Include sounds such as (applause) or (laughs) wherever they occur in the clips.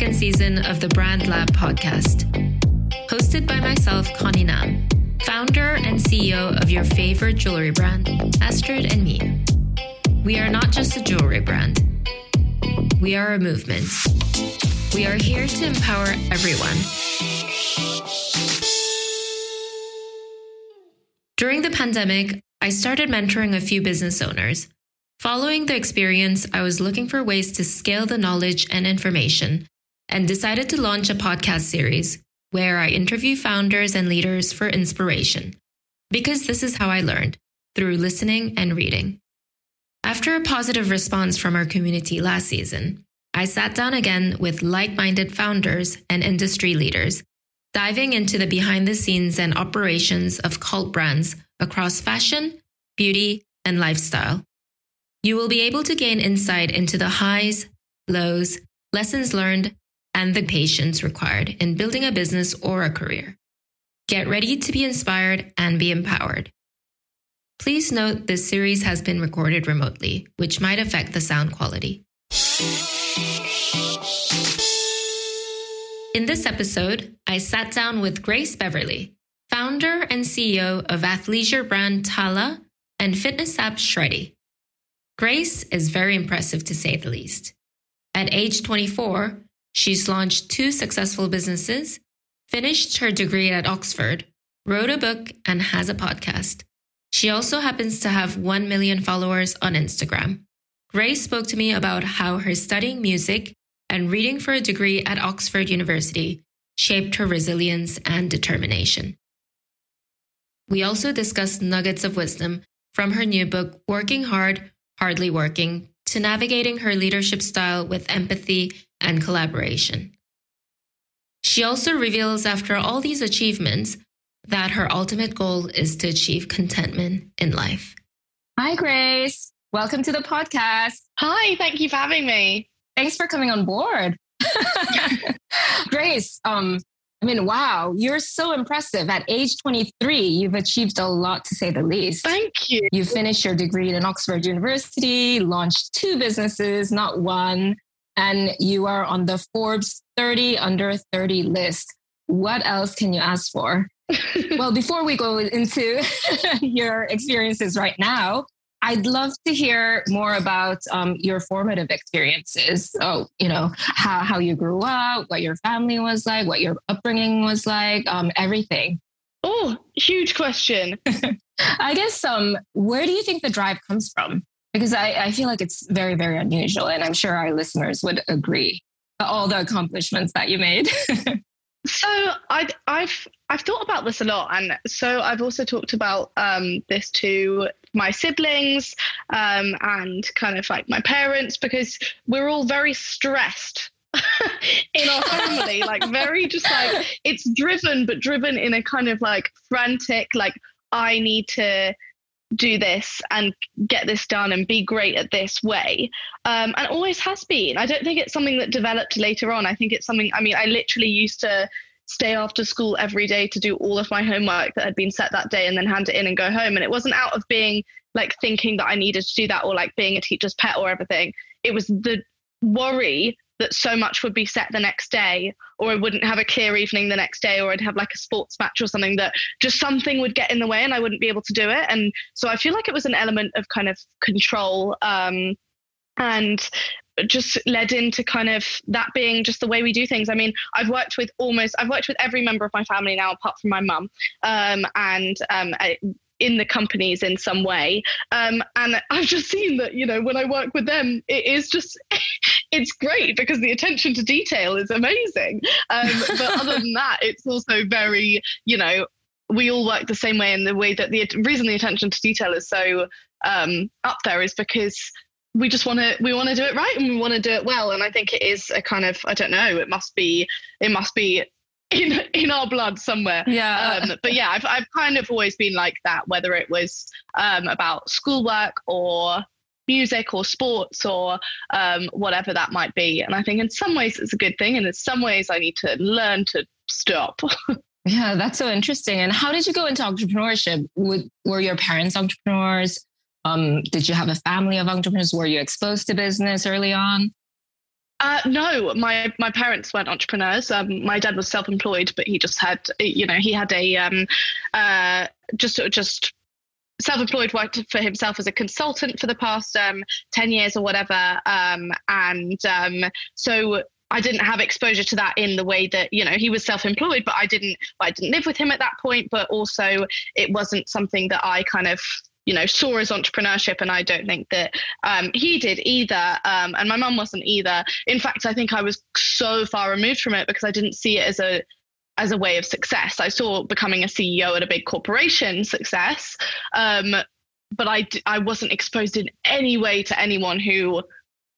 second season of the Brand Lab podcast, hosted by myself, Connie Nam, founder and CEO of your favorite jewelry brand, Astrid and Miyu. We are not just a jewelry brand, we are a movement. We are here to empower everyone. During the pandemic, I started mentoring a few business owners. Following the experience, I was looking for ways to scale the knowledge and information and decided to launch a podcast series where I interview founders and leaders for inspiration. Because this is how I learned through listening and reading. After a positive response from our community last season, I sat down again with like minded founders and industry leaders, diving into the behind the scenes and operations of cult brands across fashion, beauty, and lifestyle. You will be able to gain insight into the highs, lows, lessons learned, and the patience required in building a business or a career. Get ready to be inspired and be empowered. Please note this series has been recorded remotely, which might affect the sound quality. In this episode, I sat down with Grace Beverley, founder and CEO of athleisure brand Tala and fitness app Shreddy. Grace is very impressive to say the least. At age 24, she's launched two successful businesses, finished her degree at Oxford, wrote a book, and has a podcast. She also happens to have 1 million followers on Instagram. Grace spoke to me about how her studying music and reading for a degree at Oxford University shaped her resilience and determination. We also discussed nuggets of wisdom from her new book, Working Hard, Hardly Working, to navigating her leadership style with empathy and collaboration. She also reveals, after all these achievements, that her ultimate goal is to achieve contentment in life. Hi, Grace. Welcome to the podcast. Hi, thank you for having me. Thanks for coming on board. (laughs) Grace, um, I mean, wow, you're so impressive. At age 23, you've achieved a lot to say the least. Thank you. You finished your degree in Oxford University, launched two businesses, not one, and you are on the Forbes 30 under 30 list. What else can you ask for? (laughs) well, before we go into (laughs) your experiences right now, I'd love to hear more about um, your formative experiences. So, you know, how, how you grew up, what your family was like, what your upbringing was like, um, everything. Oh, huge question. (laughs) I guess, um, where do you think the drive comes from? Because I, I feel like it's very, very unusual. And I'm sure our listeners would agree all the accomplishments that you made. (laughs) so I, I've I've thought about this a lot, and so I've also talked about um, this to my siblings um, and kind of like my parents because we're all very stressed (laughs) in our family (laughs) like very just like it's driven but driven in a kind of like frantic like i need to do this and get this done and be great at this way um, and always has been i don't think it's something that developed later on i think it's something i mean i literally used to stay after school every day to do all of my homework that had been set that day and then hand it in and go home. And it wasn't out of being like thinking that I needed to do that or like being a teacher's pet or everything. It was the worry that so much would be set the next day or I wouldn't have a clear evening the next day or I'd have like a sports match or something that just something would get in the way and I wouldn't be able to do it. And so I feel like it was an element of kind of control um, and just led into kind of that being just the way we do things. I mean, I've worked with almost, I've worked with every member of my family now, apart from my mum, um, and um, I, in the companies in some way. Um, and I've just seen that, you know, when I work with them, it is just, (laughs) it's great because the attention to detail is amazing. Um, but other than that, it's also very, you know, we all work the same way. And the way that the reason the attention to detail is so um, up there is because we just want to we want to do it right and we want to do it well and i think it is a kind of i don't know it must be it must be (laughs) in in our blood somewhere yeah um, but yeah I've, I've kind of always been like that whether it was um, about schoolwork or music or sports or um, whatever that might be and i think in some ways it's a good thing and in some ways i need to learn to stop (laughs) yeah that's so interesting and how did you go into entrepreneurship were your parents entrepreneurs um, did you have a family of entrepreneurs? Were you exposed to business early on? Uh, no, my my parents weren't entrepreneurs. Um, my dad was self-employed, but he just had, you know, he had a um, uh, just just self-employed worked for himself as a consultant for the past um, 10 years or whatever um, and um, so I didn't have exposure to that in the way that you know he was self-employed, but I didn't I didn't live with him at that point. But also, it wasn't something that I kind of you know saw as entrepreneurship and i don't think that um, he did either um, and my mum wasn't either in fact i think i was so far removed from it because i didn't see it as a as a way of success. I saw becoming a ceo at a big corporation success um, but I, I wasn't exposed in any way to anyone who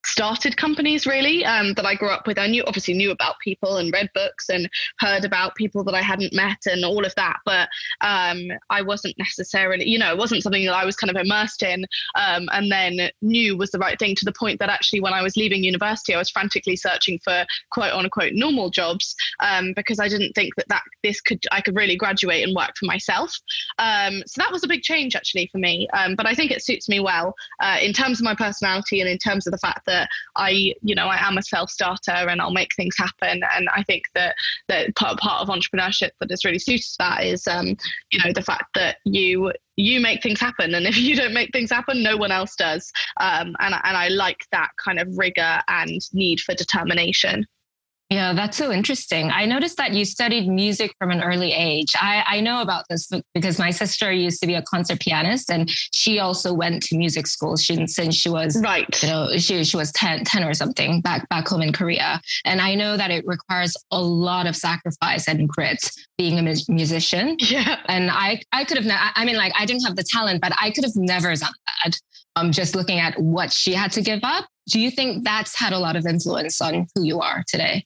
started companies really um, that I grew up with. I knew obviously knew about people and read books and heard about people that I hadn't met and all of that, but um, I wasn't necessarily, you know, it wasn't something that I was kind of immersed in um, and then knew was the right thing to the point that actually when I was leaving university, I was frantically searching for quote unquote normal jobs um, because I didn't think that that this could I could really graduate and work for myself. Um, so that was a big change actually for me, um, but I think it suits me well uh, in terms of my personality and in terms of the fact that that I, you know, I am a self starter and I'll make things happen. And I think that that part part of entrepreneurship that is really suited to that is, um, you know, the fact that you you make things happen. And if (laughs) you don't make things happen no one else does. Um, and, and i like that kind of rigor and need for determination yeah, that's so interesting. I noticed that you studied music from an early age. I, I know about this because my sister used to be a concert pianist and she also went to music school she, since she was right. You know, she, she was 10, 10 or something back back home in Korea. And I know that it requires a lot of sacrifice and grit being a mu- musician. (laughs) Yeah. And I I could have ne- I mean like I didn't have the talent, but I could have never done that. Um, just looking at what she had to give up. Do you think that's had a lot of influence on who you are today?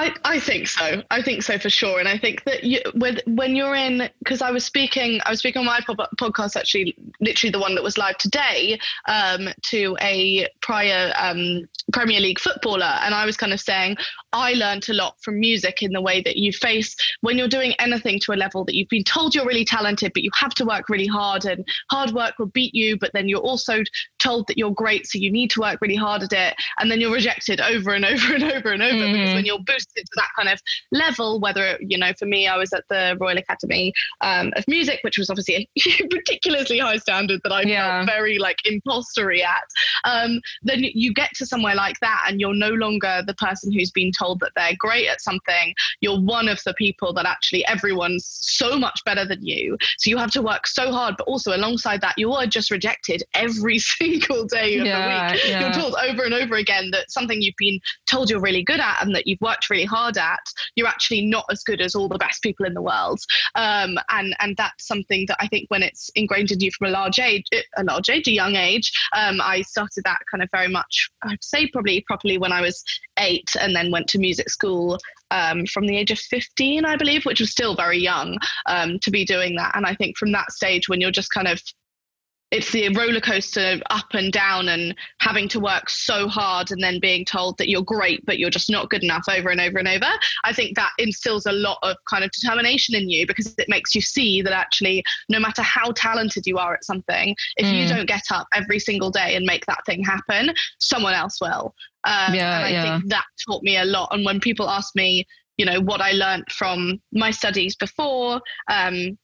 I, I think so. I think so for sure. And I think that you, with, when you're in, because I was speaking, I was speaking on my podcast actually, literally the one that was live today, um, to a prior um, Premier League footballer, and I was kind of saying I learned a lot from music in the way that you face when you're doing anything to a level that you've been told you're really talented, but you have to work really hard, and hard work will beat you. But then you're also told that you're great, so you need to work really hard at it, and then you're rejected over and (laughs) over and over and over mm-hmm. because when you're boosted to that kind of level, whether you know, for me, I was at the Royal Academy um, of Music, which was obviously a (laughs) ridiculously high standard that I yeah. felt very like impostery at. Um, then you get to somewhere like that, and you're no longer the person who's been told that they're great at something. You're one of the people that actually everyone's so much better than you. So you have to work so hard, but also alongside that, you are just rejected every (laughs) single day of yeah, the week. Yeah. You're told over and over again that something you've been told you're really good at and that you've worked really hard at, you're actually not as good as all the best people in the world. Um, and and that's something that I think when it's ingrained in you from a large age, a large age, a young age, um, I started that kind of very much. I'd say probably properly when I was eight, and then went to music school um, from the age of 15, I believe, which was still very young um, to be doing that. And I think from that stage, when you're just kind of it's the roller coaster up and down and having to work so hard and then being told that you're great but you're just not good enough over and over and over i think that instills a lot of kind of determination in you because it makes you see that actually no matter how talented you are at something if mm. you don't get up every single day and make that thing happen someone else will um, yeah, and i yeah. think that taught me a lot and when people ask me you know what i learned from my studies before um,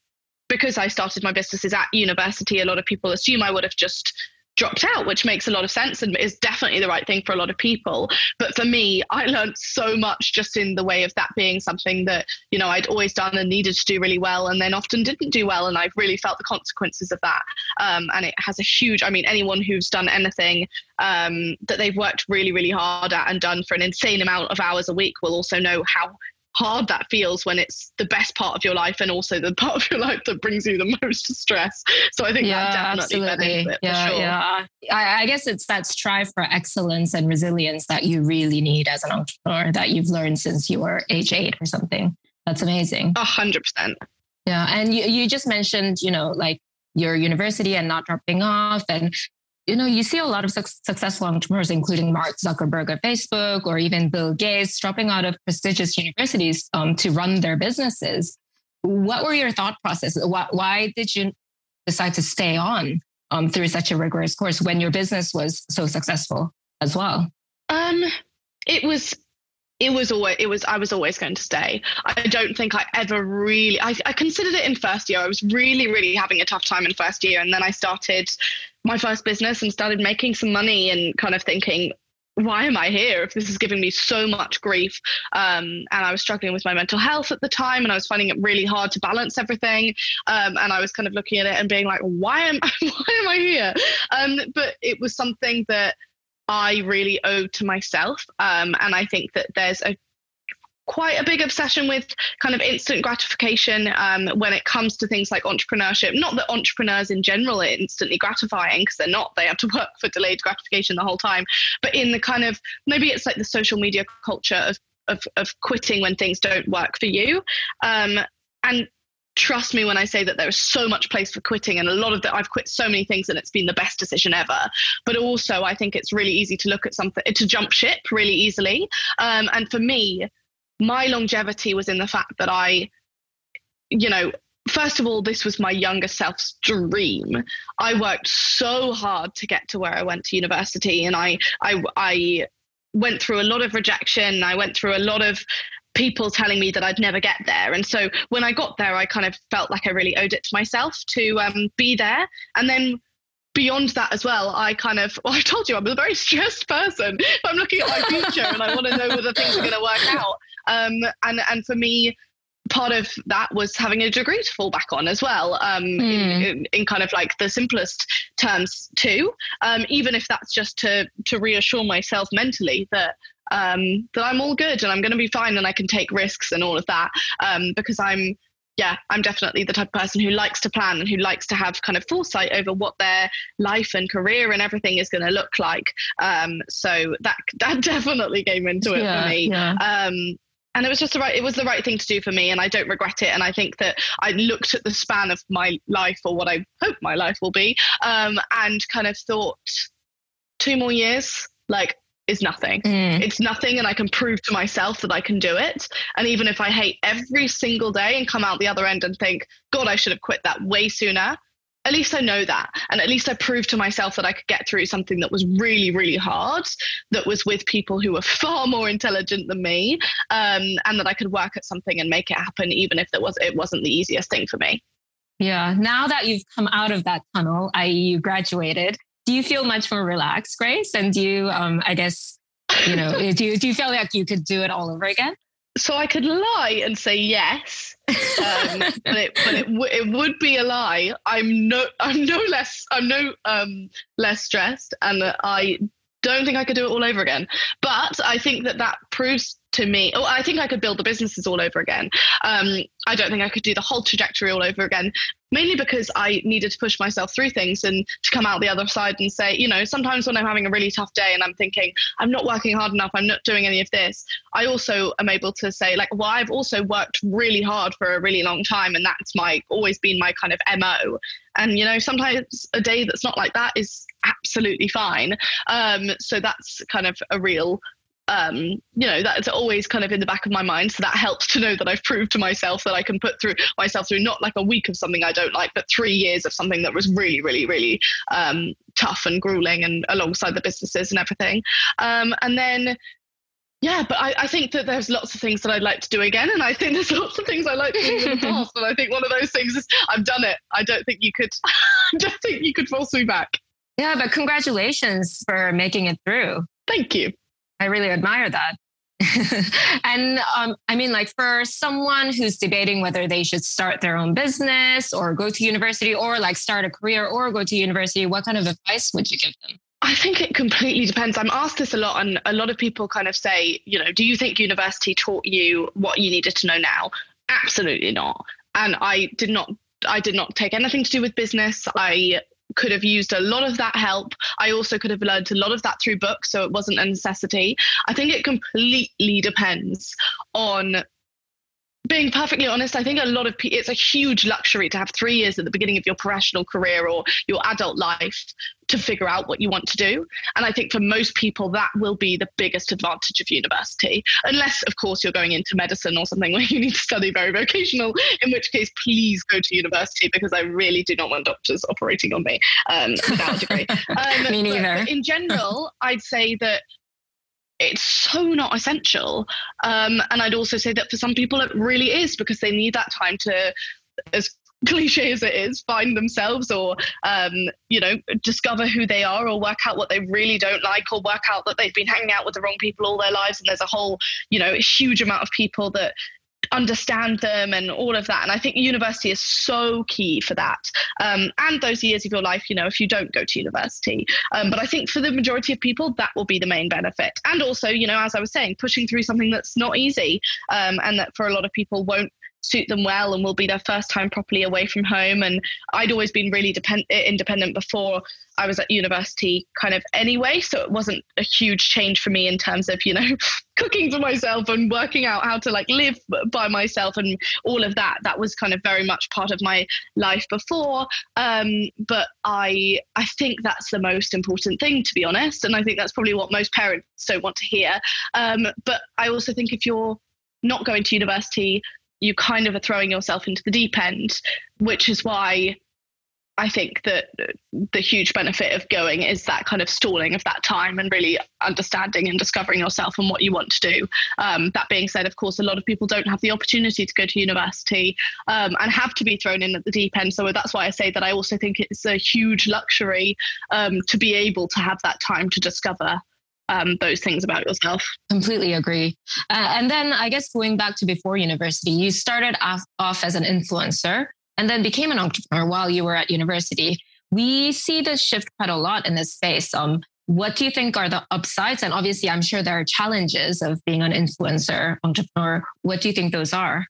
because I started my businesses at university, a lot of people assume I would have just dropped out, which makes a lot of sense and is definitely the right thing for a lot of people. But for me, I learned so much just in the way of that being something that, you know, I'd always done and needed to do really well and then often didn't do well. And I've really felt the consequences of that. Um, and it has a huge, I mean, anyone who's done anything um, that they've worked really, really hard at and done for an insane amount of hours a week will also know how hard that feels when it's the best part of your life and also the (laughs) part of your life that brings you the most (laughs) stress. So I think yeah, that definitely absolutely. yeah, sure. yeah. I, I, guess it's that strive for excellence and resilience that you really need as an entrepreneur that you've learned since you were age eight or something. That's amazing. A hundred percent. Yeah. And you, you just mentioned, you know, like your university and not dropping off and you know, you see a lot of su- successful entrepreneurs, including Mark Zuckerberg of Facebook or even Bill Gates, dropping out of prestigious universities um, to run their businesses. What were your thought processes? Why, why did you decide to stay on um, through such a rigorous course when your business was so successful as well? Um, it was it was always it was i was always going to stay i don't think i ever really I, I considered it in first year i was really really having a tough time in first year and then i started my first business and started making some money and kind of thinking why am I here if this is giving me so much grief? Um, and I was struggling with my mental health at the time, and I was finding it really hard to balance everything. Um, and I was kind of looking at it and being like, why am (laughs) why am I here? Um, but it was something that I really owed to myself. Um, and I think that there's a quite a big obsession with kind of instant gratification um, when it comes to things like entrepreneurship. Not that entrepreneurs in general are instantly gratifying because they're not. They have to (laughs) work for delayed gratification the whole time. But in the kind of maybe it's like the social media culture of of, of quitting when things don't work for you. Um, and trust me when I say that there is so much place for quitting, and a lot of that I've quit so many things, and it's been the best decision ever. But also, I think it's really easy to look at something to jump ship really easily. Um, and for me, my longevity was in the fact that I, you know, first of all, this was my younger self's dream. I worked so hard to get to where I went to university, and I, I, I went through a lot of rejection. I went through a lot of people telling me that I'd never get there. And so when I got there, I kind of felt like I really owed it to myself to um, be there. And then beyond that as well, I kind of, well, (laughs) I told you I'm a very stressed person. I'm looking at my future and I want to know whether things are going to work out. Um, and, and for me, part of that was having a degree to fall back on as well um, mm. in, in, in, kind of like the simplest terms too um, even if that's just to to reassure myself mentally that um, that I'm all good and I'm going to be fine and I can take risks and all of that um, because I'm yeah, I'm definitely the type of person who likes to plan and who likes to have kind of foresight over what their life and career and everything is going to look like. Um, so that (laughs) that definitely came into it yeah, for me. Yeah. And it was just the right it was the right thing to do for me and i don't regret it and i think that i looked at the span of my life or what i hope my life will be um, and kind of thought two more years like is nothing. Mm. It's nothing, and I can prove to myself that I can do it. And even if I hate every single day and come out the other end and think, God, I should have quit that way sooner, at least I know that. And at least I proved to myself that I could get through something that was really, really hard, that was with people who were (laughs) far more intelligent than me, um, and that I could work at something and make it happen, even if it, was, it wasn't the easiest thing for me. Yeah. Now that you've come out of that tunnel, i.e., you graduated, do you feel much more relaxed, Grace? And do you, um, I guess, you know, (laughs) do do you feel like you could do it all over again? So I could lie and say yes, um, (laughs) but it but it, w- it would be a lie. I'm no I'm no less I'm no um, less stressed, and I don't think I could do it all over again. But I think that that proves to me, oh, I think I could build the businesses all over again. Um, I don't think I could do the whole trajectory all over again, mainly because I needed to push myself through things and to come out the other side and say, you know, sometimes when I'm having a really tough day and I'm thinking, I'm not working hard enough, I'm not doing any of this, I also am able to say, like, well, I've also worked really hard for a really long time and that's my always been my kind of MO. And, you know, sometimes a day that's not like that is absolutely fine. Um, so that's kind of a real um, you know, that's always kind of in the back of my mind. So that helps to know that I've proved to myself that I can put through myself through not like a week of something I don't like, but three years of something that was really, really, really um, tough and grueling and alongside the businesses and everything. Um, and then, yeah, but I, I, think that there's lots of things that I'd like to do again. And I think there's (laughs) lots of things I like to do in the (laughs) past. And I think one of those things is I've done it. I don't think you could, (laughs) I don't think you could force me back. Yeah, but congratulations for making it through. Thank you. I really admire that. (laughs) and um, I mean, like for someone who's debating whether they should start their own business or go to university or like start a career or go to university, what kind of advice would you give them? I think it completely depends. I'm asked this a lot, and a lot of people kind of say, you know, do you think university taught you what you needed to know now? Absolutely not. And I did not. I did not take anything to do with business. I could have used a lot of that help. I also could have learned a lot of that through books, so it wasn't a necessity. I think it completely depends on being perfectly honest, I think a lot of people, it's a huge luxury to have three years at the beginning of your professional career or your adult life to figure out what you want to do. And I think for most people, that will be the biggest advantage of university, unless, of course, you're going into medicine or something (laughs) where you need to study very vocational, in which case, please go to university because I really do not want doctors operating on me um, without a degree. (laughs) Um, me neither. in general, I'd say that it's so not essential. Um, and I'd also say that for some people it really is because they need that time to, as (laughs) cliche as it is, find themselves or, um, you know, discover who they are or work out what they really don't like or work out that they've been hanging out with the wrong people all their lives. And there's a whole, you know, huge amount of people that understand them and all of that. And I think university is so key for that. Um, and those years of your life, you know, if you don't go to university. Um, but I think for the majority of people, that will be the main benefit. And also, you know, as I was saying, pushing through something that's not easy um, and that for a lot of people won't suit them well and will be their first time properly away from home. And I'd always been really depend- independent before I was at university, kind of anyway. So it wasn't a huge change for me in terms of, you know, (laughs) cooking for myself and working out how to like live by myself and all of that. That was kind of very much part of my life before. Um, but I, I think that's the most important thing, to be honest. And I think that's probably what most parents don't want to hear. Um, but I also think if you're not going to university, you kind of are throwing yourself into the deep end, which is why I think that the huge benefit of going is that kind of stalling of that time and really understanding and discovering yourself and what you want to do. Um, that being said, of course, a lot of people don't have the opportunity to go to university um, and have to be thrown in at the deep end. So that's why I say that I also think it's a huge luxury um, to be able to have that time to discover um, those things about yourself. Completely agree. Uh, and then I guess going back to before university, you started off, off as an influencer and then became an entrepreneur while you were at university. We see this shift quite a lot in this space. Um, what do you think are the upsides? And obviously, I'm sure there are challenges of being an influencer entrepreneur. What do you think those are?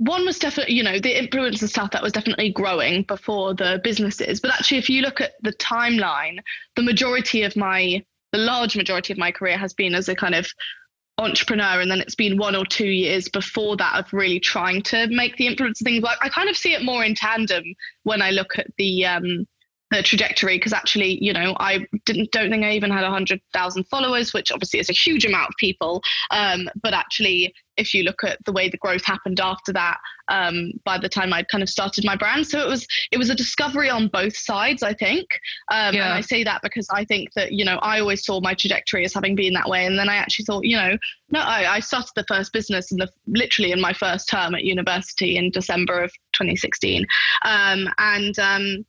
one was definitely, you know, the influencer stuff that was definitely growing before the businesses. But actually, if you look at the timeline, the majority of my the large majority of my career has been as a kind of entrepreneur and then it's been one or two years before that of really trying to make the influence things. Work i kind of see it more in tandem when i look at the um the trajectory because actually, you know, I didn't don't think I even had hundred thousand followers, which obviously is a huge amount of people. Um, but actually, if you look at the way the growth happened after that, um, by the time I'd kind of started my brand, so it was it was a discovery on both sides, I think. Um, yeah. And I say that because I think that you know I always saw my trajectory as having been that way, and then I actually thought, you know, no, I, I started the first business in the literally in my first term at university in December of 2016, um, and um,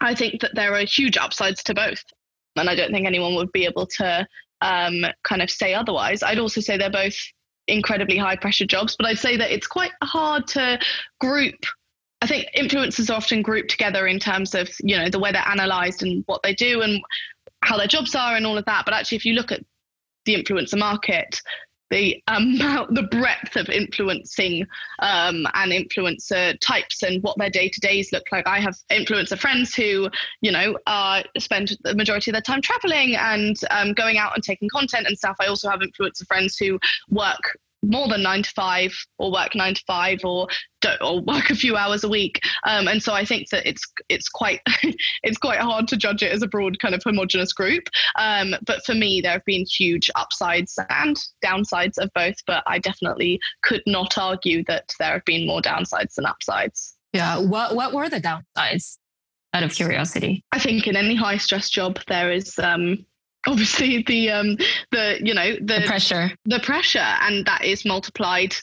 I think that there are huge upsides to both. And I don't think anyone would be able to um, kind of say otherwise. I'd also say they're both incredibly high pressure jobs, but I'd say that it's quite hard to group. I think influencers are often grouped together in terms of, you know, the way they're analyzed and what they do and how their jobs are and all of that. But actually, if you look at the influencer market, the amount, the breadth of influencing um, and influencer types and what their day to days look like. I have influencer friends who, you know, uh, spend the majority of their time traveling and um, going out and taking content and stuff. I also have influencer friends who work more than nine to five or work nine to five or or work a few hours a week. Um, and so i think that it's it's quite (laughs) it's quite hard to judge it as a broad kind of homogenous group. Um, but for me there have been huge upsides and downsides of both but i definitely could not argue that there have been more downsides than upsides. Yeah. What what were the downsides out of curiosity? I think in any high stress job there is um, obviously the um the you know the, the pressure the pressure and that is multiplied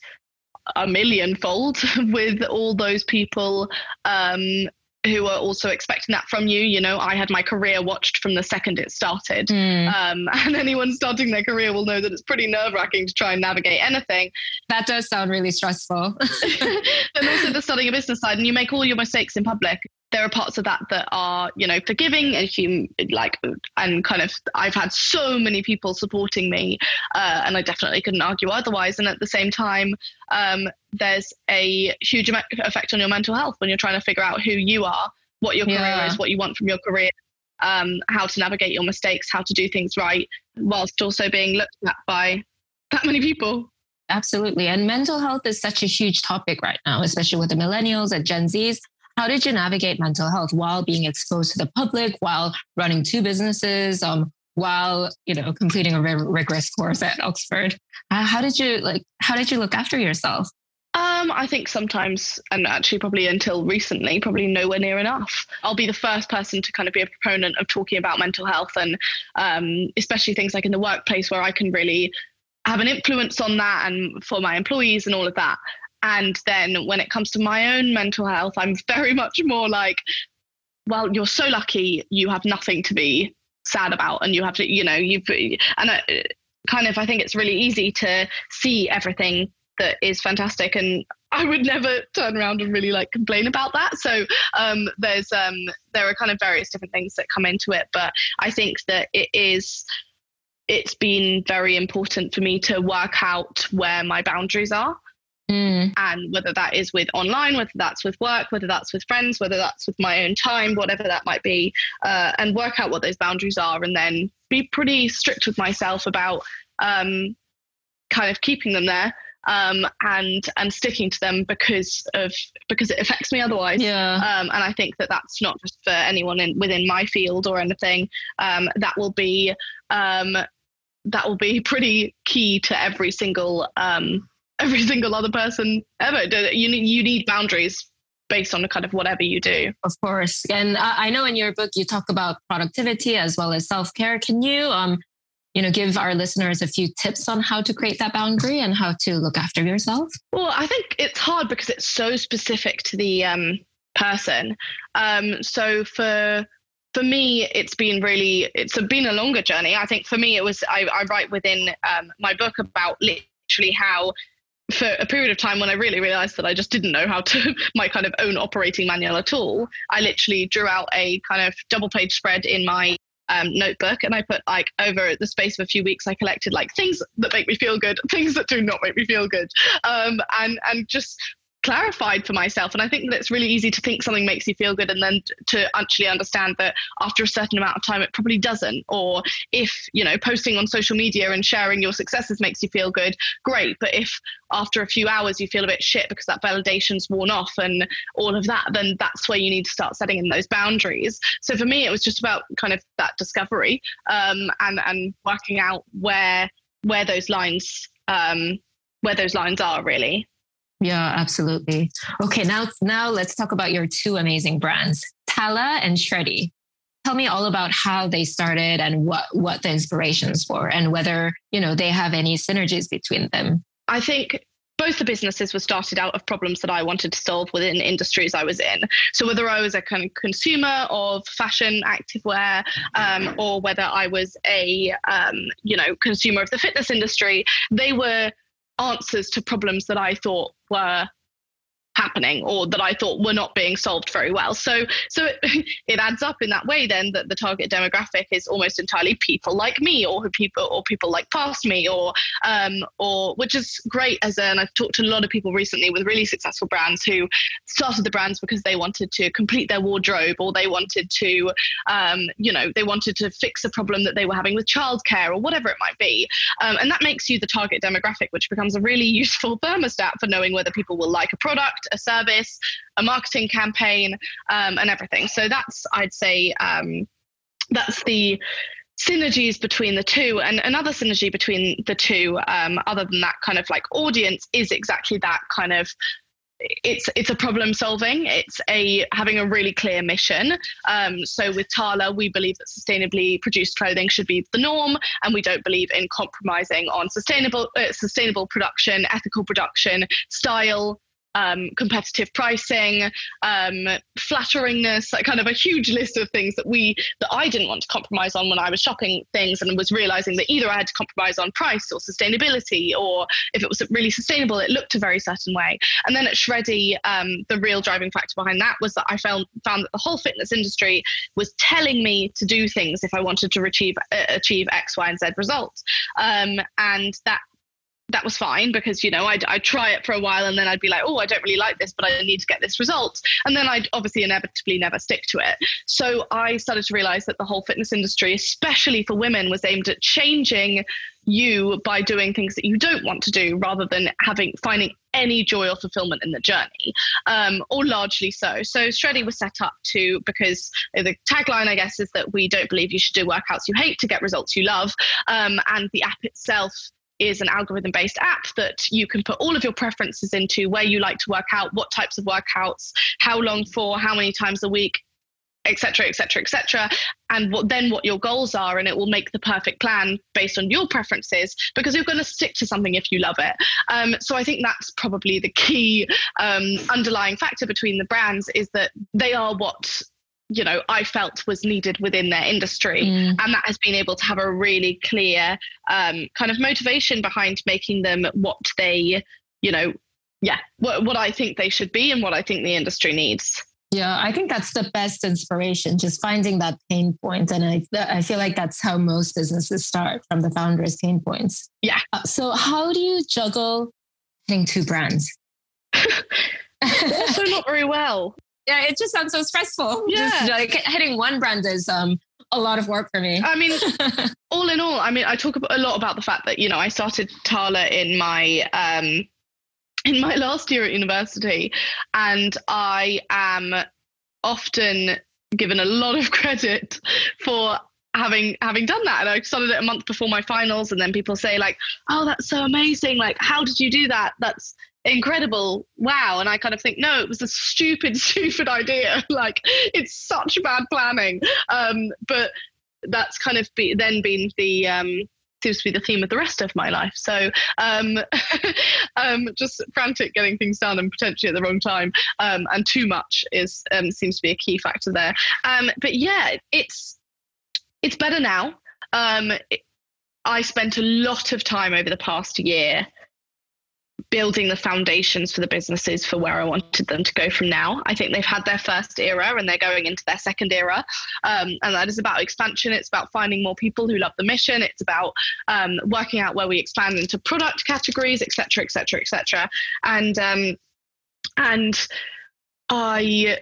a millionfold (laughs) with all those people um who are also expecting that from you. You know, I had my career watched from the second it started. Mm. Um, (laughs) and anyone starting their career will know that it's pretty nerve wracking to try and navigate anything. That does sound really stressful. (laughs) and also the starting a business side, and you make all your mistakes in public there are parts of that that are you know forgiving and hum- like and kind of I've had so many people supporting me uh, and I definitely couldn't argue otherwise and at the same time um, there's a huge effect on your mental health when you're trying to figure out who you are what your yeah. career is what you want from your career um, how to navigate your mistakes how to do things right whilst also being looked at by that many people Absolutely. And mental health is such a huge topic right now, especially with the millennials and Gen Zs. How did you navigate mental health while being exposed to the public, while running two businesses, um, while you know completing a rigorous course at Oxford? Uh, how did you like? How did you look after yourself? Um, I think sometimes, and actually probably until recently, probably nowhere near enough. I'll be the first person to kind of be a proponent of talking about mental health and um, especially things like in the workplace where I can really have an influence on that and for my employees and all of that. And then when it comes to my own mental health, I'm very much more like, well, you're so lucky you have nothing to be sad about and you have to, you know, you've, and I, kind of, I think it's really easy to see everything that is fantastic and I would never turn around and really like complain about that. So um, there's um, there are kind of various different things that come into it, but I think that it is it's been very important for me to work out where my boundaries are. Mm. And whether that is with online, whether that's with work, whether that's with friends, whether that's with my own time, whatever that might be, uh, and work out what those boundaries are, and then be pretty strict with myself about um, kind of keeping them there um, and and sticking to them because of because it affects me otherwise. Yeah. Um, and I think that that's not just for anyone in, within my field or anything. Um, that will be um, that will be (laughs) pretty key to every single um, (laughs) every single other person ever. You need you need boundaries based on the kind of whatever you do. Of course. And I know in your book you talk about productivity as well as self care. Can you um, you know give our listeners a few tips on how to create that boundary and how to look after yourself well i think it's hard because it's so specific to the um, person um, so for for me it's been really it's been a longer journey i think for me it was i, I write within um, my book about literally how for a period of time when I really realized that I just didn't know how to (laughs) my kind of own operating manual at all, I literally drew out a kind of double page spread in my um, notebook and I put like over the space of a few weeks, I collected like things that make me feel good, (laughs) things that do not make me feel good, um, and and just clarified for myself. And I think that it's really easy to think something makes you feel good and then to actually understand that after a certain amount of time, it probably doesn't. Or if, you know, posting on social media and sharing your successes makes you feel good, great. But if after a few hours you feel a bit shit because that validation's worn off and all of that, then that's where you need to start setting in those boundaries. So for me, it was just about kind of that discovery um, and, and working out where, where those lines, um, where those lines are really. Yeah, absolutely. Okay, now now let's talk about your two amazing brands, Tala and Shreddy. Tell me all about how they started and what what the inspirations were and whether, you know, they have any synergies between them. I think both the businesses were started out of problems that I wanted to solve within industries I was in. So whether I was a kind of consumer of fashion, activewear, um, or whether I was a um, you know consumer of the fitness industry, they were answers to problems that I thought were happening or that I thought were not being solved very well. So so it, (laughs) it, adds up in that way then that the target demographic is almost entirely people like me or people or people like past me or um or which is great as and I've talked to a lot of people recently with really successful brands who started the brands because they wanted to complete their wardrobe or they wanted to um you know they wanted to fix a problem that they were having with childcare or whatever it might be. Um, and that makes you the target demographic which becomes a really (laughs) useful thermostat for knowing whether people will like a product a service, a marketing campaign, um, and everything. So that's, I'd say, um, that's the synergies between the two. And another synergy between the two um, other than that kind of like audience is exactly that kind of it's it's a problem solving. It's a having a really clear mission. Um, so with tala we believe that sustainably produced clothing should be the norm and we don't believe in compromising on sustainable uh, sustainable production ethical production style um, competitive pricing, um, flatteringness, like kind of a huge list of things that we that I didn't want to compromise on when I was shopping things, and was realizing that either I had to compromise on price or sustainability, or if it was really sustainable, it looked a very certain way. And then at Shreddy, um, the real driving factor behind that was that I found found that the whole fitness industry was telling me to do things if I wanted to achieve uh, achieve X, Y, and Z results, um, and that that was fine because you know I'd, I'd try it for a while and then I'd be like oh I don't really like this but I need to get this result and then I'd obviously inevitably never stick to it so I started to realize that the whole fitness industry especially for women was aimed at changing you by doing things that you don't want to do rather than having finding any joy or fulfillment in the journey, um, or largely so. So Shreddy was set up to because the tagline, I guess, is that we don't believe you should do workouts you hate to get results you love, um, and the app itself is an algorithm based app that you can put all of your preferences into where you like to work out, what types of workouts, how long for, how many times a week, etc etc etc and what then what your goals are and it will make the perfect plan based on your preferences because you're going to stick to something if you love it. Um, so i think that's probably the key um, underlying factor between the brands is that they are what you know i felt was needed within their industry mm. and that has been able to have a really clear um, kind of motivation behind making them what they you know yeah what, what i think they should be and what i think the industry needs yeah, I think that's the best inspiration, just finding that pain point. And I, I feel like that's how most businesses start from the founder's pain points. Yeah. Uh, so, how do you juggle having two brands? (laughs) also, not very well. Yeah, it just sounds so stressful. (laughs) Yeah. Just like hitting one brand is um, a lot of work for me. I mean, (laughs) all in all, I mean, I talk a lot about the fact that, you know, I started Tala in my um, in my last year at university, and I am often given a lot of (laughs) credit for having having done that and i started it a month before my finals and then people say like oh that's so amazing like how did you do that that's incredible wow and i kind of think no it was a stupid (laughs) stupid idea (laughs) like it's such bad planning um but that's kind of be, then been the um seems to be the theme of the rest of my life. So um, (laughs) um, just frantic getting things done and potentially at the wrong time um, and too much is um, seems to be a key factor there. Um, but yeah, it's it's better now. Um, it, I spent a lot of time over the past year building the foundations for the businesses for where I wanted them to go from now. I think they've had their first era and they're going into their second era. Um, and that is about expansion. It's about finding more people who love the mission. It's about um, working out where we expand into product categories, etc., etc., etc. And um, and I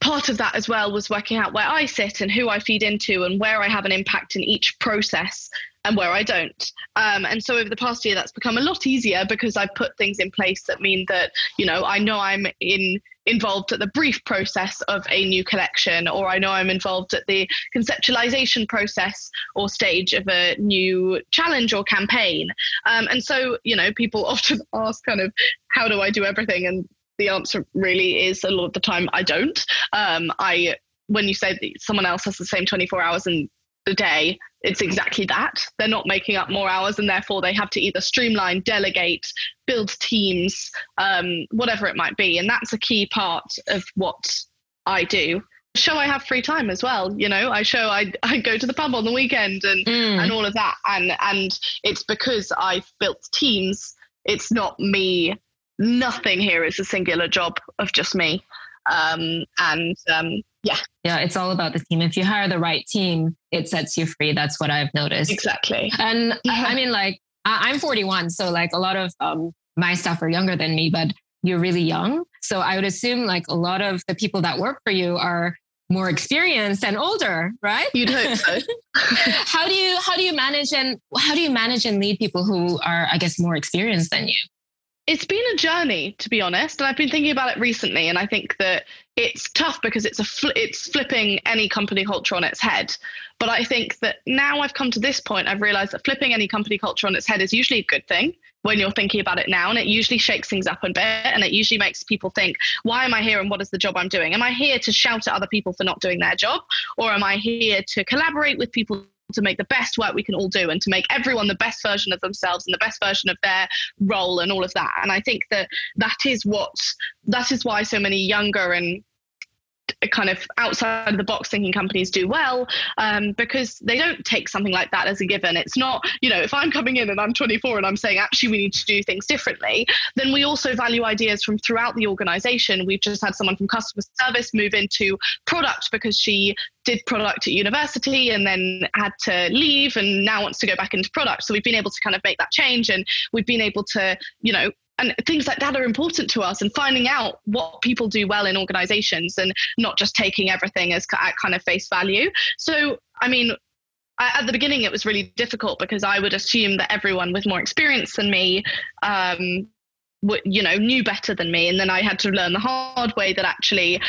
part of that as well was working out where I sit and who I feed into and where I have an impact in each process and where I don't. Um, and so over the past year, that's become a lot easier because I've put things in place that mean that, you know, I know I'm in involved at the brief process of a new collection, or I know I'm involved at the conceptualization process or stage of a new challenge or campaign. Um, and so, you know, people (laughs) often ask kind of, how do I do everything? And the answer really is a lot of the time I don't. Um, I when you say that someone else has the same 24 hours in the day, it's exactly that. They're not making up more hours, and therefore they have to either streamline, delegate, build teams, um, whatever it might be. And that's a key part of what I do. Show I have free time as well. You know, I show I (laughs) I go to the pub on the weekend and mm. and all of that. And and it's because I've built teams. It's not me. Nothing here is a singular job of just me. Um, and um, yeah. Yeah, it's all about the team. If you hire the right team, it sets you free. That's what I've noticed. Exactly. And yeah. I mean, like, I'm 41, so like a lot of um, my staff are younger than me, but you're really young. So I would assume like a lot of the people that work for you are more experienced and older, right? You'd hope so. (laughs) how do you how do you manage and how do you manage and lead people who are, I guess, more experienced than you? It's been a journey to be honest and i've been thinking about it recently and i think that it's tough because it's a fl- it's flipping any company culture on its head. But i think that now i've come to this point i've realized that flipping any company culture on its head is usually a good thing when you're thinking about it now and it usually shakes things up a bit and it usually makes people think why am i here and what is the job i'm doing? Am i here to shout at other people for not doing their job or am i here to collaborate with people to make the best work we can all do and to make everyone the best version of themselves and the best version of their role and all of that. And I think that that is what that is why so many younger and kind of outside the box thinking companies do well um, because they don't take something like that as a given. It's not, you know, if I'm coming in and I'm 24 and I'm saying actually we need to do things differently, then we also value ideas from throughout the organization. We've just had someone from customer service move into product because she did product at university and then had to leave and now wants to go back into product. So we've been able to kind of make that change and we've been able to, you know, and things like that are important to us and finding out what people do well in organizations and not just taking everything as at kind of face value. So i mean at the beginning it was really difficult because i would assume that everyone with more experience than me um, you know knew better than me. And then i had to learn the hard way that actually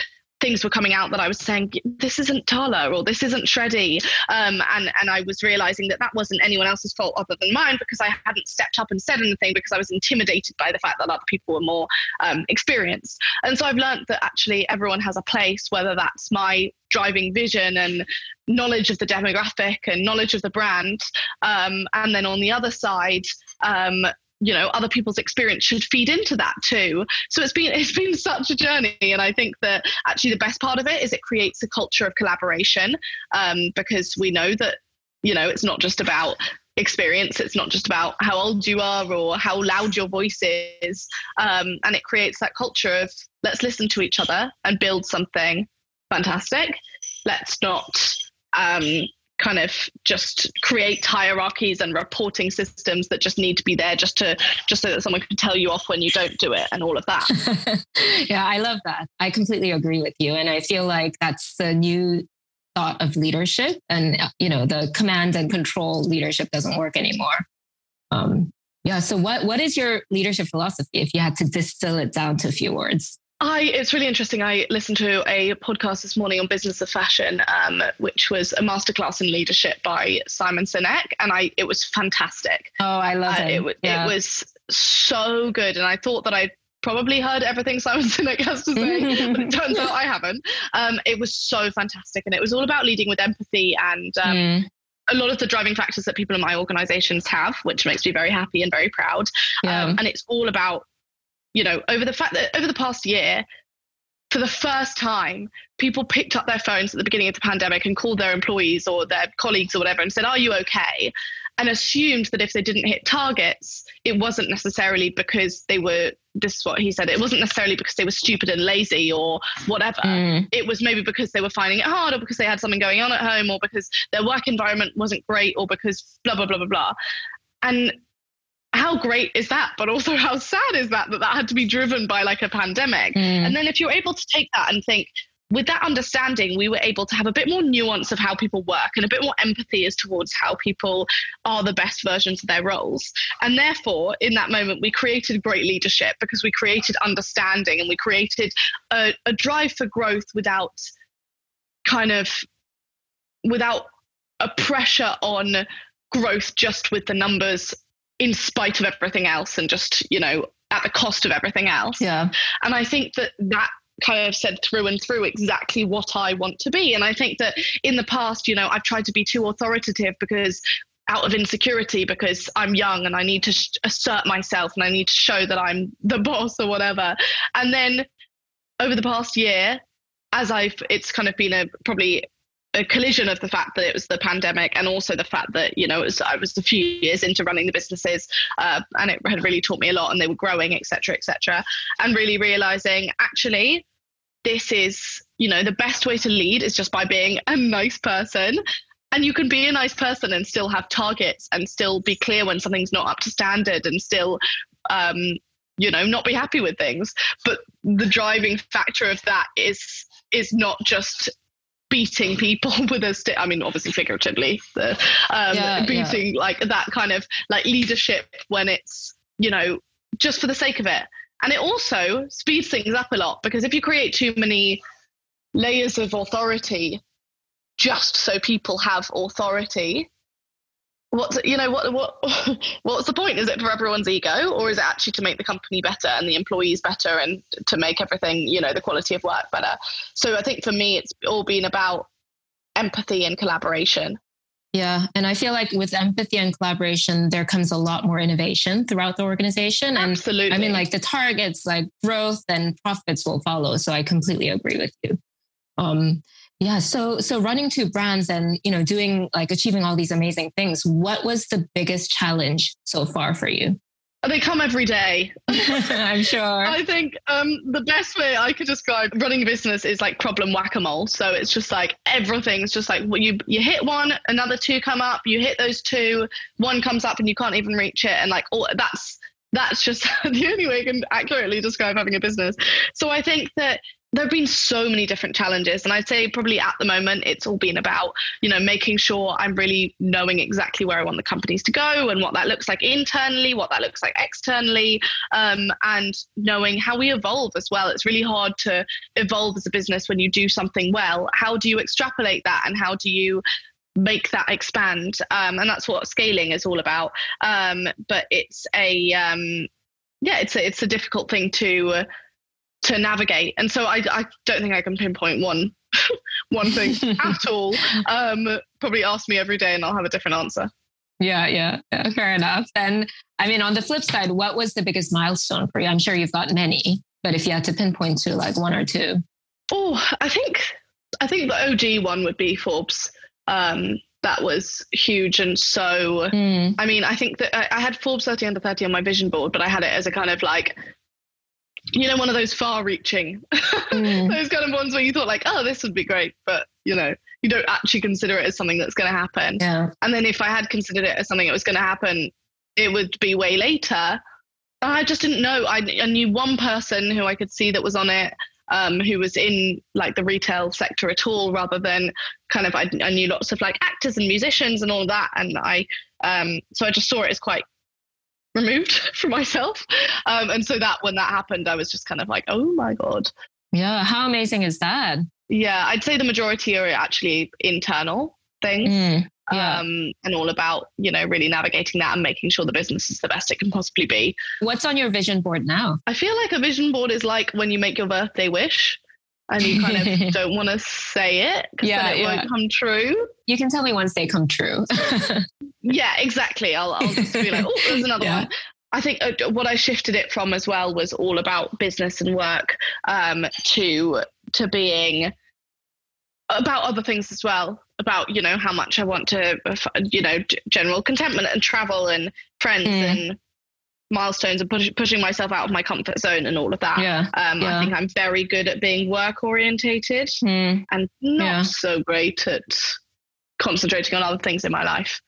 things were coming out that I was saying, this isn't Tala or this isn't Shreddy. Um, and, and I was realizing that that wasn't anyone else's fault other than mine because I hadn't stepped up and said anything because I was intimidated by the fact that other people were more um, experienced. And so I've learned that actually everyone has a place, whether that's my driving vision and knowledge of the demographic and knowledge of the brand. Um, and then on the other side, um, you know other people's experience should feed into that too. So it's been (laughs) it's been such a journey. And i think that actually the best part of it is it creates a culture of collaboration um, because we know that you know it's not just about experience. It's not just about how old you are or how loud your voice is. Um, and it creates that culture of let's listen to each other and build something fantastic. Let's not um, kind of just create hierarchies and reporting systems that just need to be there just to just so that someone can tell you off when you don't do it and all of that. (laughs) Yeah i love that. I completely agree with you and i feel like that's the new thought of leadership and you know the command and control leadership doesn't work anymore. Um, yeah so what what is your leadership philosophy if you had to distill it down to a few words I, it's really interesting. I listened to a podcast this morning on business of fashion, um, which was a masterclass in leadership by Simon Sinek, and I it was fantastic. Oh, I love uh, it. It, yeah. it was so good, and I thought that I probably heard everything (laughs) Simon Sinek has to say, but it turns out I haven't. Um, it was so fantastic, and it was all about leading with empathy and. Um, mm. A lot of the driving factors that people in my organizations have, which makes me very happy and very proud. Yeah. Um, and it's all about you know, over the fact that over the past year, for the first time, people picked up their phones at the beginning of the pandemic and called their employees or their colleagues or whatever and said, Are you okay? And assumed that if they didn't hit targets, it wasn't necessarily because they were, this is what he said, it wasn't necessarily because they were stupid and lazy or whatever. Mm. It was maybe because they were finding it hard or because they had something going on at home or because their work environment wasn't great or because blah, blah, blah, blah, blah. And how great is that? But also (laughs) how sad is that that that had to be driven by like a pandemic? Mm. and then if you're able to take that and think with that understanding we were able to have a bit more nuance of how people work and a bit more empathy as towards how people are the best versions of their roles. And therefore in that moment we created great leadership because we created understanding and we created a, a drive for growth without kind of without a pressure on growth just with the numbers in spite of everything else and just, you know, at the cost of everything else. Yeah. And I think that that kind of said through and through exactly what I want to be. And I think that in the past, you know, I've tried to be too authoritative because out of insecurity because I'm young and I need to sh- assert myself and I need to show that I'm the (laughs) boss or whatever. And then over the past year, as I've, it's kind of been a probably a collision of the fact that it was the pandemic and also the fact that you know was, I was a few years into running the businesses uh, and it had really taught me a lot and they were growing etc etc and really realizing actually this is you know the best way to lead is just by being a nice person. And you can be a nice person and still have targets and still be clear when something's not up to standard and still um, you know not be happy with things. But the driving factor of that is is not just beating people (laughs) with a stick. I mean, obviously figuratively, the um, yeah, beating yeah. like that kind of like leadership when it's you know just for the sake of it. And it also speeds things up a lot because if you create too many layers of authority just so people have authority, what's you know what what (laughs) what's the point is it for everyone's ego or is it actually to make the company better and the employees better and to make everything you know the quality of work better so i think for me it's all been about empathy and collaboration yeah. And I feel like with empathy and collaboration, there comes a lot more innovation throughout the organization. And Absolutely. I mean, like the targets, like growth and profits will follow. So I completely agree with you. Um, yeah. So, so running two brands and, you know, doing like achieving all these amazing things, what was the biggest challenge so far for you? They come every day. (laughs) I'm sure. I think um, the best way I could describe running a business is like problem whack a mole. So it's just like everything's just like well, you you hit one, another two come up. You hit those two, one comes up, and you can't even reach it. And like all that's that's just (laughs) the only way I can accurately describe having a business. So I think that there have been so many different challenges and i'd say probably at the moment it's all been about you know making sure i'm really knowing exactly where i want the companies to go and what that looks like internally what that looks like externally um, and knowing how we evolve as well. It's really hard to evolve as a business when you do something well. How do you extrapolate that and how do you make that expand? Um, and that's what scaling is all about. Um, but it's a um, yeah it's a, it's a difficult thing to uh, to navigate. And so I, I don't think I can pinpoint one (laughs) one thing (laughs) at all. Um, probably ask me every day and I'll have a different answer. Yeah, yeah, yeah, fair enough. And I mean, on the flip side, what was the biggest milestone for you? I'm sure you've got many, but if you had to pinpoint to like one or two. Oh, I think I think the OG one would be Forbes. Um, that was huge and so mm. i mean i think that I, I, had forbes 30 under 30 on my vision board but i had it as a kind of like you know, one of those far reaching, mm. (laughs) those kind of ones where you thought like, oh, this would be great, but you know, you don't actually consider it as something that's going to happen. Yeah. And then if I had considered it as something that was going to happen, it would be way later. I just didn't know. I, I knew one person who I could see that was on it, um, who was in like the retail sector at all, rather than kind of I, I knew lots of like actors and musicians and all that, and I um, so I just saw it as quite removed (laughs) from myself. Um, and so that when that happened, I was just kind of like, oh my God. Yeah. How amazing is that? Yeah. I'd say the majority are actually internal things. Mm, yeah. um, and all about, you know, really navigating that and making sure the business is the best it can possibly be. What's on your vision board now? I feel like a vision board is like when you make your birthday wish and you kind of (laughs) don't want to say it because yeah, then it yeah. won't come true. You can tell me once they come true. (laughs) yeah, exactly. I'll, I'll just be like, oh, there's another yeah. one. I think uh, what I shifted it from as well was all about business and work um, to to being about other things as well about you know how much I want to you know general contentment and travel and friends mm. and milestones and push, pushing myself out of my comfort zone and all of that. Yeah, um, yeah. I think I'm very good at being work orientated mm. and not yeah. so great at concentrating on other things in my life.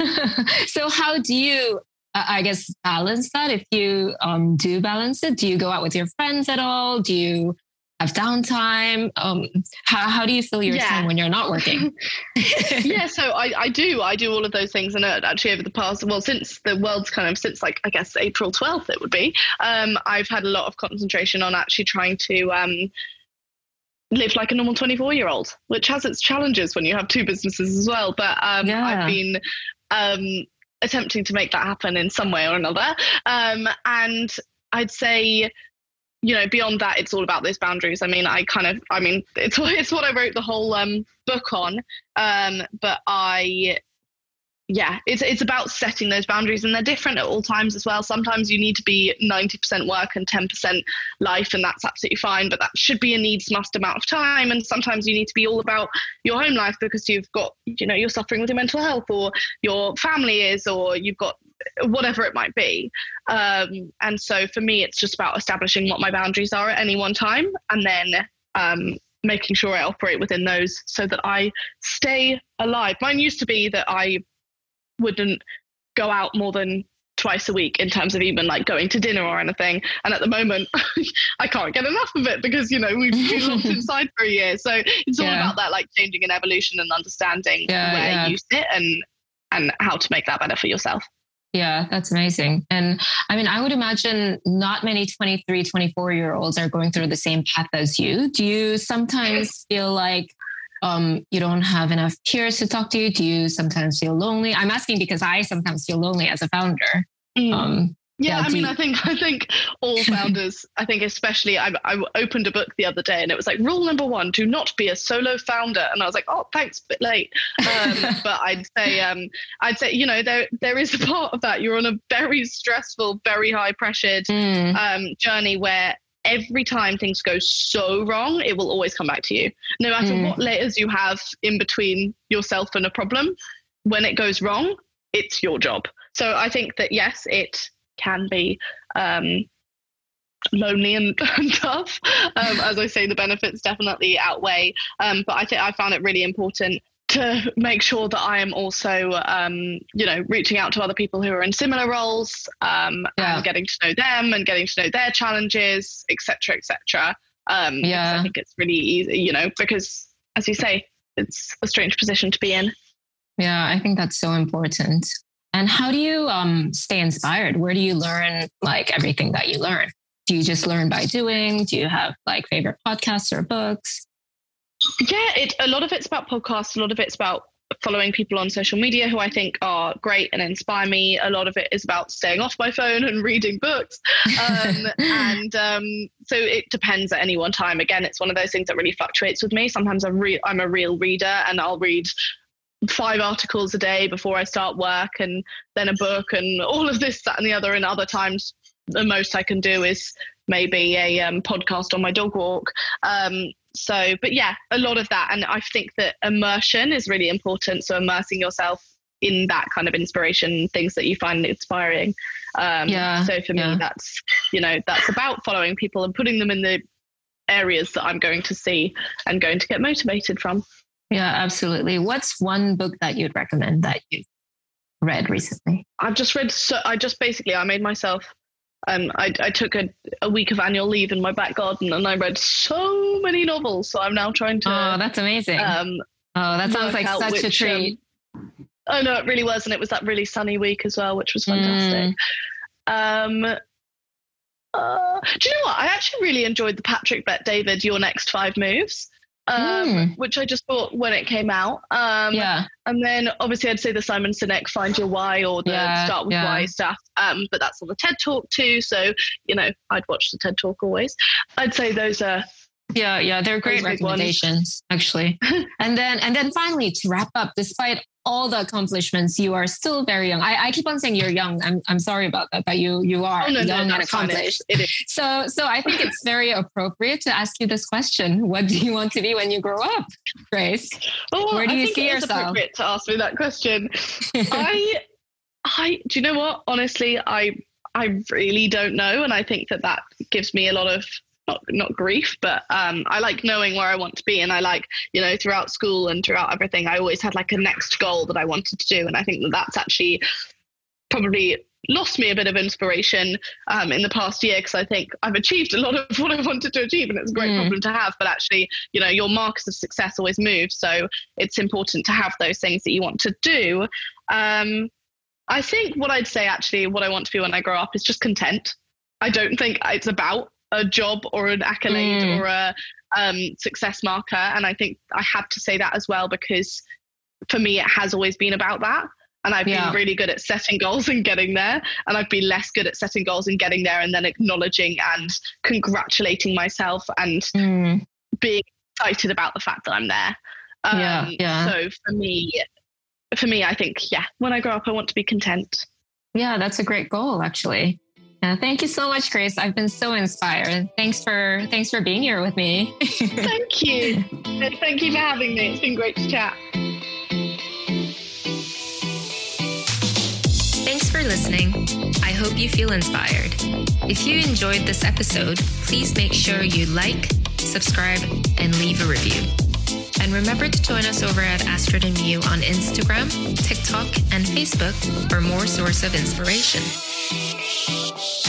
(laughs) so, how do you, I guess, balance that? If you um, do balance it, do you go out with your friends at all? Do you have downtime? Um, how, how do you fill your yeah. time when you're not working? (laughs) yeah, so I, I do. I do all of those things. And uh, actually, over the past, well, since the world's kind of, since like, I guess April 12th, it would be, um, I've had a lot of concentration on actually trying to um, live like a normal 24 year old, which has its challenges when you have two businesses as well. But um, yeah. I've been um, attempting to make that happen in some way or another. Um, and I'd say you know beyond that it's all about those boundaries. I mean i kind of i mean (laughs) it's it's what i wrote the whole um, book on. Um, but i yeah it's it's about setting those boundaries and they're different at all times as well. Sometimes you need to be 90% work and 10% life and that's absolutely fine but that should be a needs must amount of time. And sometimes you need to be all about your home life because you've got you know you're suffering with your mental health or your family is or you've got whatever it might be. Um, and so for me, it's just about establishing what my boundaries are at any one time and then um, making sure I operate within those so that I stay alive. Mine used to be that I wouldn't go out more than twice a week in terms of even like going to dinner or anything. And at the moment, (laughs) I can't get enough of it because, you know, we've been locked (laughs) inside for a year. So it's all yeah. about that like changing and evolution and understanding yeah, where yeah. you sit and and how to make that better for yourself. Yeah, that's amazing. And I mean, I would imagine not many 23, 24 year olds are going through the same path as you. Do you sometimes feel like um, you don't have enough peers to talk to you? Do you sometimes feel lonely? I'm asking because I sometimes feel lonely as a founder. Mm. Um, yeah, yeah I mean, you... I think I think all (laughs) founders. I think especially I, I opened a book the other day and it was like rule number one: do not be a solo founder. And I was like, oh, thanks, bit late. Um, (laughs) but I'd say um, I'd say you know there there is a part of that. You're on a very stressful, very high pressured mm. um, journey where every time things go so wrong, it will always come back to you. No matter mm. what layers you have in between yourself and a problem, when it goes wrong, it's your job. So I think that yes, it can be um, lonely and, (laughs) and tough. Um, as I say, the benefits definitely outweigh. Um, but I think I found it really important to make sure that I am also, um, you know, reaching out to other people who are in similar roles um, yeah. and getting to know them and getting to know their challenges, etc., etc. Um, yeah. I think it's really easy, you know, because as you say, it's a strange position to be in. Yeah, I think that's so important. And how do you um, stay inspired? Where do you learn like everything that you learn? Do you just learn by doing? Do you have like favorite podcasts or books? Yeah, it a lot of it's about podcasts. A lot of it's about following people on social media who I think are great and inspire me. A lot of it is about staying off my phone and reading books. Um, (laughs) and um, so it depends at any one time. Again, it's one of those things that really fluctuates with me. Sometimes I'm, re- I'm a real reader and I'll read five articles a day before I start work and then a book and all of this, that, and the other. And other times, the most I can do is maybe a um, podcast on my dog walk. Um, so, but yeah, a lot of that. And I think that immersion is really important. So, immersing yourself in that kind of inspiration, things that you find inspiring. Um, yeah. So, for me, yeah. that's, you know, that's about following people and putting them in the areas that I'm going to see and going to get motivated from. Yeah, absolutely. What's one book that you'd recommend that you've read recently? I've just read, so I just basically, I made myself um, I, I, took a, a, week of annual leave in my back garden and I read so many novels. So I'm now trying to. Oh, that's amazing. Um, oh, that sounds like such which, a treat. Um, oh, no, it really was. And it was that really sunny week as well, which was fantastic. Mm. Um, uh, do you know what? I actually really enjoyed the Patrick Bet David Your Next Five Moves um, mm. which I just bought when it came out. Um, yeah. And then obviously I'd say the Simon Sinek Find Your Why or the yeah, Start with yeah. Why stuff. Um, but that's on the TED Talk too. So, you know, I'd watch the TED Talk always. I'd say those are yeah, yeah, they're great recommendations actually. (laughs) and then and then finally to wrap up, despite all the accomplishments, you are still very young. I, I keep on saying you're young. I'm I'm sorry about that, but you you are oh, no, young no, and accomplished. It is. So so I think it's very appropriate to ask you this question: What do you want to be when you grow up, Grace? Oh, Where do I you see yourself? appropriate to ask me that question. (laughs) I I do you know what? Honestly, I I really don't know, and I think that that gives me a lot of not not grief, but um, I like knowing where I want to be, and I like you know throughout school and throughout everything, I always had like a next goal that I wanted to do, and I think that that's actually probably lost me a bit of inspiration um, in the past year because I think I've achieved a lot of (laughs) what I wanted to achieve, and it's a great mm. problem to have. But actually, you know, your markers of success always move, so it's important to have those things that you want to do. Um, I think what I'd say actually, what I want to be when I grow up is just content. I don't think it's about a job or an accolade mm. or a um, success marker. And I think I had to say that as well because for me, it has always been about that. And I've yeah. been really good at setting goals and getting there. And I've been less good at setting goals and getting there and then acknowledging and congratulating myself and mm. being excited about the fact that I'm there. Um, yeah, yeah. So for me, for me, I think, yeah, when I grow up, I want to be content. Yeah, that's a great goal, actually. Yeah, thank you so much, Grace. I've been so inspired. Thanks for thanks for being here with me. (laughs) thank you. Thank you for having me. It's been great to chat. Thanks for listening. I hope you feel inspired. If you enjoyed this episode, please make sure you like, subscribe, and leave a review. And remember to join us over at Astrid and Miyu on Instagram, TikTok, and Facebook for more source of inspiration. Thank you.